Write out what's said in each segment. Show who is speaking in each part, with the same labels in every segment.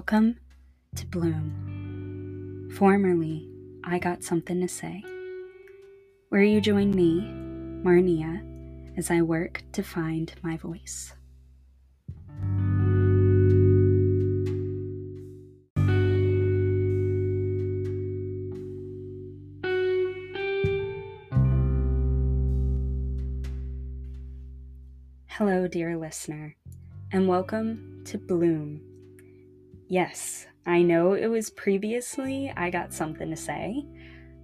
Speaker 1: Welcome to Bloom. Formerly, I Got Something to Say, where you join me, Marnia, as I work to find my voice. Hello, dear listener, and welcome to Bloom Yes, I know it was previously I got something to say,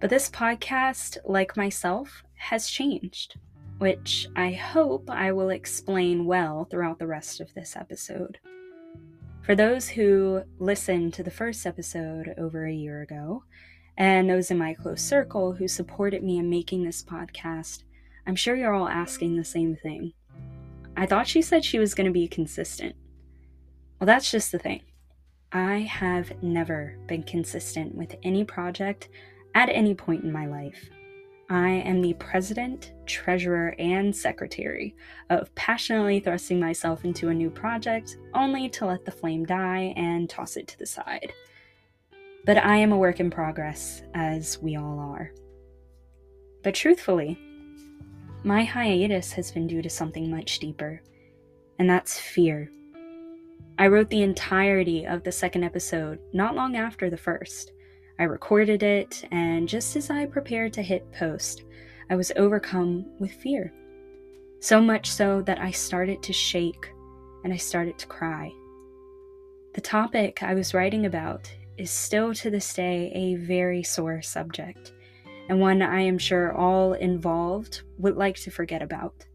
Speaker 1: but this podcast, like myself, has changed, which I hope I will explain well throughout the rest of this episode. For those who listened to the first episode over a year ago, and those in my close circle who supported me in making this podcast, I'm sure you're all asking the same thing. I thought she said she was going to be consistent. Well, that's just the thing. I have never been consistent with any project at any point in my life. I am the president, treasurer, and secretary of passionately thrusting myself into a new project only to let the flame die and toss it to the side. But I am a work in progress, as we all are. But truthfully, my hiatus has been due to something much deeper, and that's fear. I wrote the entirety of the second episode not long after the first. I recorded it, and just as I prepared to hit post, I was overcome with fear. So much so that I started to shake and I started to cry. The topic I was writing about is still to this day a very sore subject, and one I am sure all involved would like to forget about.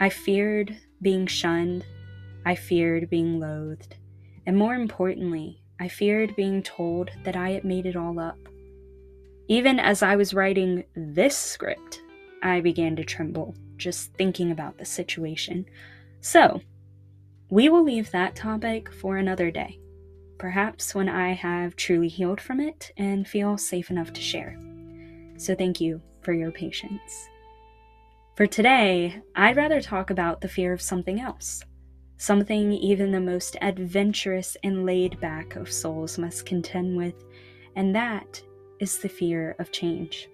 Speaker 1: I feared being shunned I feared being loathed, and more importantly, I feared being told that I had made it all up. Even as I was writing this script, I began to tremble just thinking about the situation. So, we will leave that topic for another day, perhaps when I have truly healed from it and feel safe enough to share. So, thank you for your patience. For today, I'd rather talk about the fear of something else something even the most adventurous and laid back of souls must contend with, and that is the fear of change.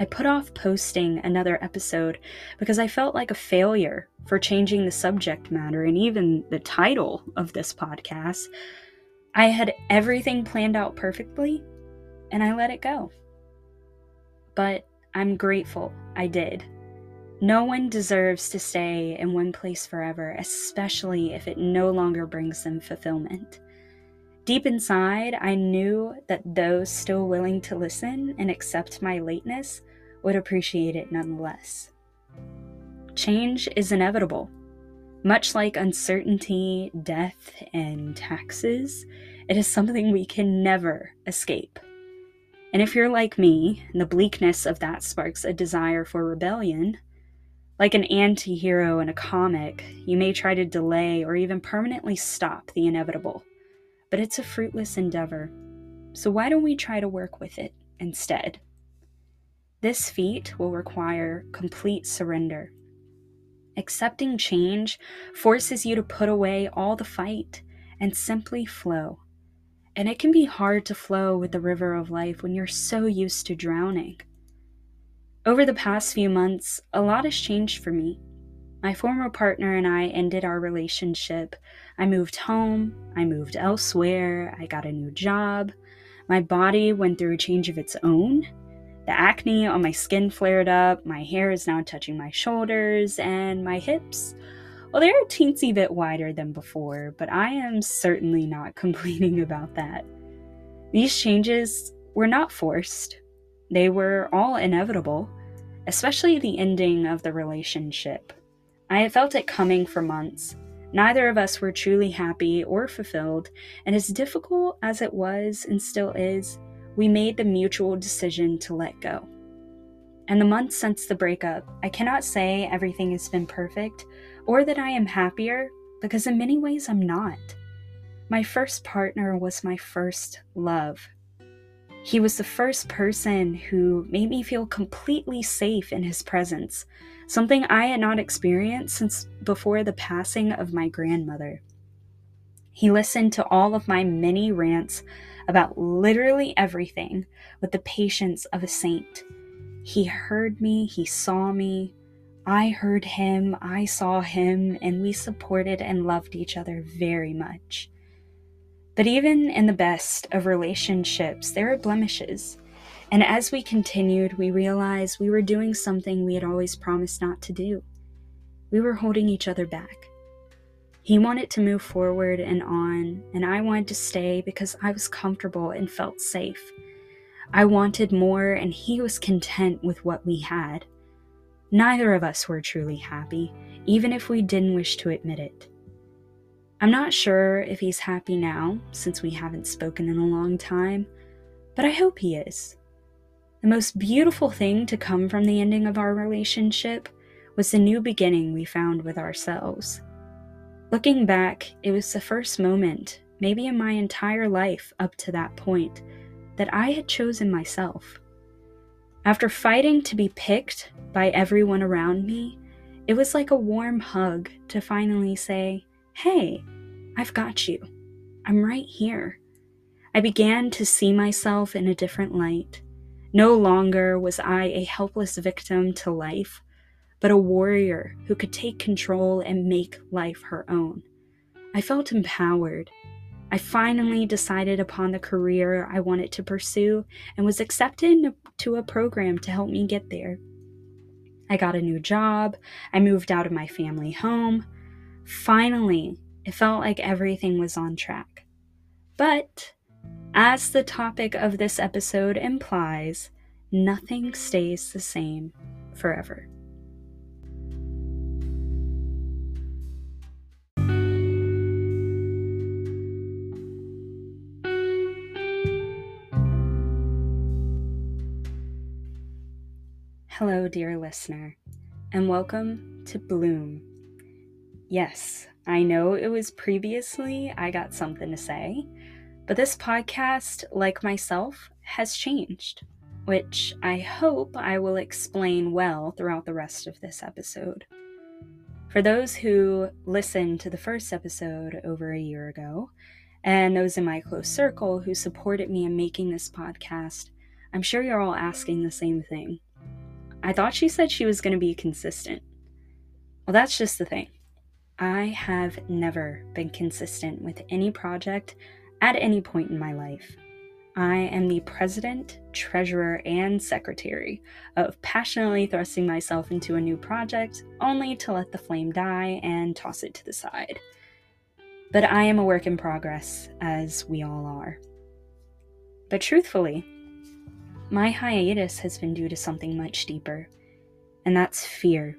Speaker 1: I put off posting another episode because I felt like a failure for changing the subject matter and even the title of this podcast. I had everything planned out perfectly, and I let it go. But I'm grateful I did no one deserves to stay in one place forever, especially if it no longer brings them fulfillment. Deep inside, I knew that those still willing to listen and accept my lateness would appreciate it nonetheless. Change is inevitable. Much like uncertainty, death, and taxes, it is something we can never escape. And if you're like me, the bleakness of that sparks a desire for rebellion, like an anti hero in a comic, you may try to delay or even permanently stop the inevitable, but it's a fruitless endeavor. So why don't we try to work with it instead? This feat will require complete surrender. Accepting change forces you to put away all the fight and simply flow. And it can be hard to flow with the river of life when you're so used to drowning. Over the past few months, a lot has changed for me. My former partner and I ended our relationship. I moved home, I moved elsewhere, I got a new job. My body went through a change of its own. The acne on my skin flared up, my hair is now touching my shoulders, and my hips, well, they're a teensy bit wider than before, but I am certainly not complaining about that. These changes were not forced, they were all inevitable especially the ending of the relationship. I had felt it coming for months. Neither of us were truly happy or fulfilled, and as difficult as it was and still is, we made the mutual decision to let go. And the months since the breakup, I cannot say everything has been perfect or that I am happier, because in many ways I'm not. My first partner was my first love. He was the first person who made me feel completely safe in his presence, something I had not experienced since before the passing of my grandmother. He listened to all of my mini rants about literally everything with the patience of a saint. He heard me, he saw me, I heard him, I saw him, and we supported and loved each other very much. But even in the best of relationships, there are blemishes. And as we continued, we realized we were doing something we had always promised not to do. We were holding each other back. He wanted to move forward and on, and I wanted to stay because I was comfortable and felt safe. I wanted more, and he was content with what we had. Neither of us were truly happy, even if we didn't wish to admit it. I'm not sure if he's happy now, since we haven't spoken in a long time, but I hope he is. The most beautiful thing to come from the ending of our relationship was the new beginning we found with ourselves. Looking back, it was the first moment, maybe in my entire life up to that point, that I had chosen myself. After fighting to be picked by everyone around me, it was like a warm hug to finally say, Hey, I've got you. I'm right here. I began to see myself in a different light. No longer was I a helpless victim to life, but a warrior who could take control and make life her own. I felt empowered. I finally decided upon the career I wanted to pursue and was accepted to a program to help me get there. I got a new job, I moved out of my family home. Finally, it felt like everything was on track. But, as the topic of this episode implies, nothing stays the same forever. Hello, dear listener, and welcome to Bloom. Yes, I know it was previously I got something to say, but this podcast, like myself, has changed, which I hope I will explain well throughout the rest of this episode. For those who listened to the first episode over a year ago, and those in my close circle who supported me in making this podcast, I'm sure you're all asking the same thing I thought she said she was going to be consistent. Well, that's just the thing. I have never been consistent with any project at any point in my life. I am the president, treasurer, and secretary of passionately thrusting myself into a new project only to let the flame die and toss it to the side. But I am a work in progress, as we all are. But truthfully, my hiatus has been due to something much deeper, and that's fear.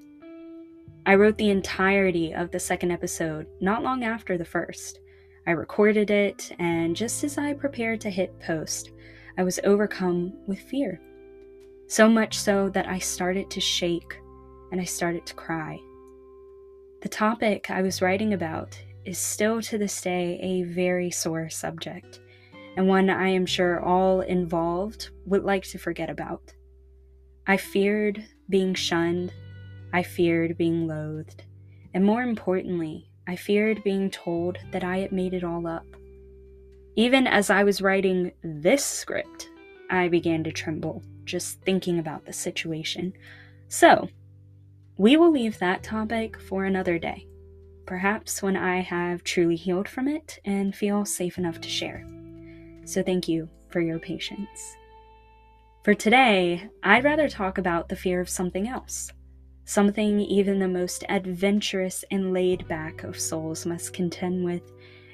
Speaker 1: I wrote the entirety of the second episode not long after the first. I recorded it, and just as I prepared to hit post, I was overcome with fear. So much so that I started to shake and I started to cry. The topic I was writing about is still to this day a very sore subject and one I am sure all involved would like to forget about. I feared being shunned, I feared being loathed, and more importantly, I feared being told that I had made it all up. Even as I was writing this script, I began to tremble just thinking about the situation. So, we will leave that topic for another day, perhaps when I have truly healed from it and feel safe enough to share. So thank you for your patience. For today, I'd rather talk about the fear of something else. Something even the most adventurous and laid back of souls must contend with,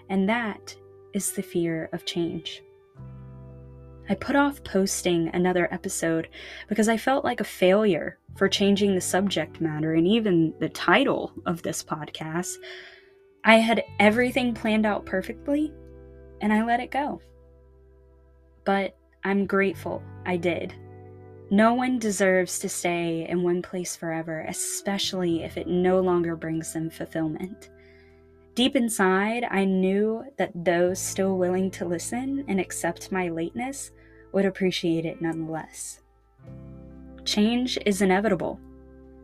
Speaker 1: and that is the fear of change. I put off posting another episode because I felt like a failure for changing the subject matter and even the title of this podcast. I had everything planned out perfectly, and I let it go but I'm grateful I did. No one deserves to stay in one place forever, especially if it no longer brings them fulfillment. Deep inside, I knew that those still willing to listen and accept my lateness would appreciate it nonetheless. Change is inevitable.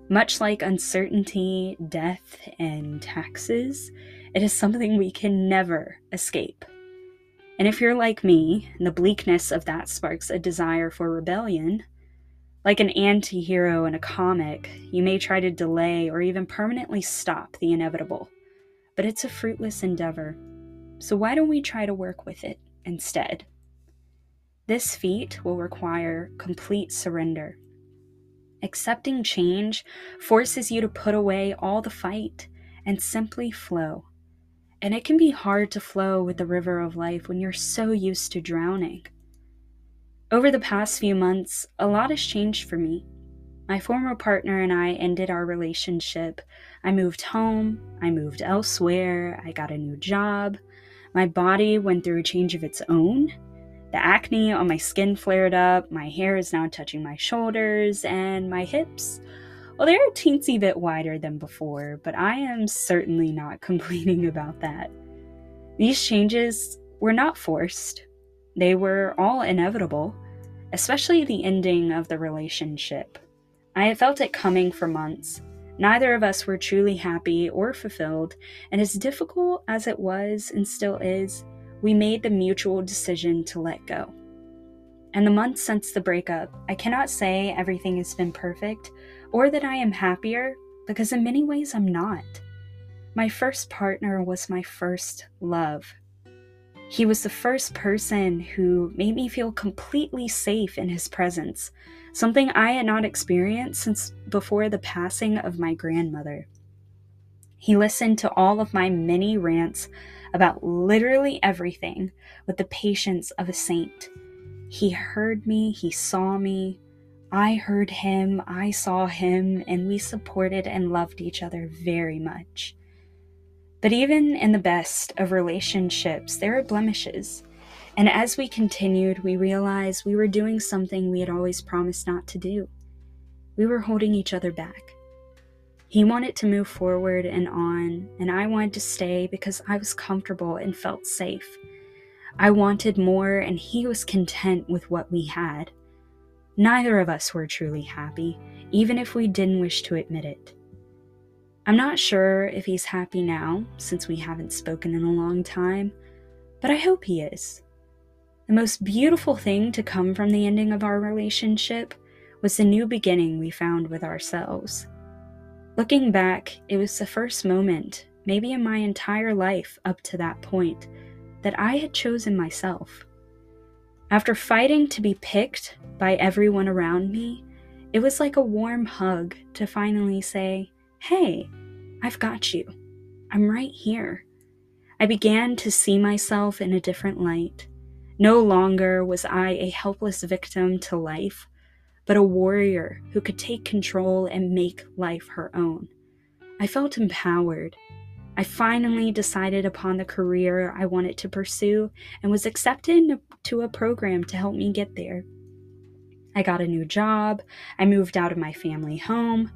Speaker 1: Much like uncertainty, death, and taxes, It is something we can never escape. And if you're like me, the bleakness of that sparks a desire for rebellion, like an anti hero in a comic, you may try to delay or even permanently stop the inevitable. But it's a fruitless endeavor. So why don't we try to work with it instead? This feat will require complete surrender. Accepting change forces you to put away all the fight and simply flow. And it can be hard to flow with the river of life when you're so used to drowning. Over the past few months, a lot has changed for me. My former partner and I ended our relationship. I moved home, I moved elsewhere, I got a new job. My body went through a change of its own, the acne on my skin flared up, my hair is now touching my shoulders, and my hips, well, they're a teensy bit wider than before, but I am certainly not complaining about that. These changes were not forced, they were all inevitable, especially the ending of the relationship. I had felt it coming for months. Neither of us were truly happy or fulfilled, and as difficult as it was and still is, we made the mutual decision to let go. And the months since the breakup, I cannot say everything has been perfect or that I am happier because in many ways I'm not. My first partner was my first love. He was the first person who made me feel completely safe in his presence, something I had not experienced since before the passing of my grandmother. He listened to all of my many rants about literally everything with the patience of a saint. He heard me, he saw me, I heard him, I saw him, and we supported and loved each other very much. But even in the best of relationships, there are blemishes. And as we continued, we realized we were doing something we had always promised not to do. We were holding each other back. He wanted to move forward and on, and I wanted to stay because I was comfortable and felt safe. I wanted more, and he was content with what we had. Neither of us were truly happy, even if we didn't wish to admit it. I'm not sure if he's happy now, since we haven't spoken in a long time, but I hope he is. The most beautiful thing to come from the ending of our relationship was the new beginning we found with ourselves. Looking back, it was the first moment, maybe in my entire life up to that point, that I had chosen myself. After fighting to be picked by everyone around me, it was like a warm hug to finally say, Hey, I've got you. I'm right here. I began to see myself in a different light. No longer was I a helpless victim to life, but a warrior who could take control and make life her own. I felt empowered. I finally decided upon the career I wanted to pursue and was accepted to a program to help me get there. I got a new job. I moved out of my family home.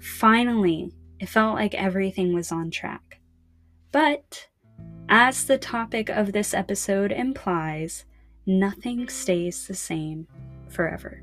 Speaker 1: Finally, it felt like everything was on track. But, as the topic of this episode implies, nothing stays the same forever.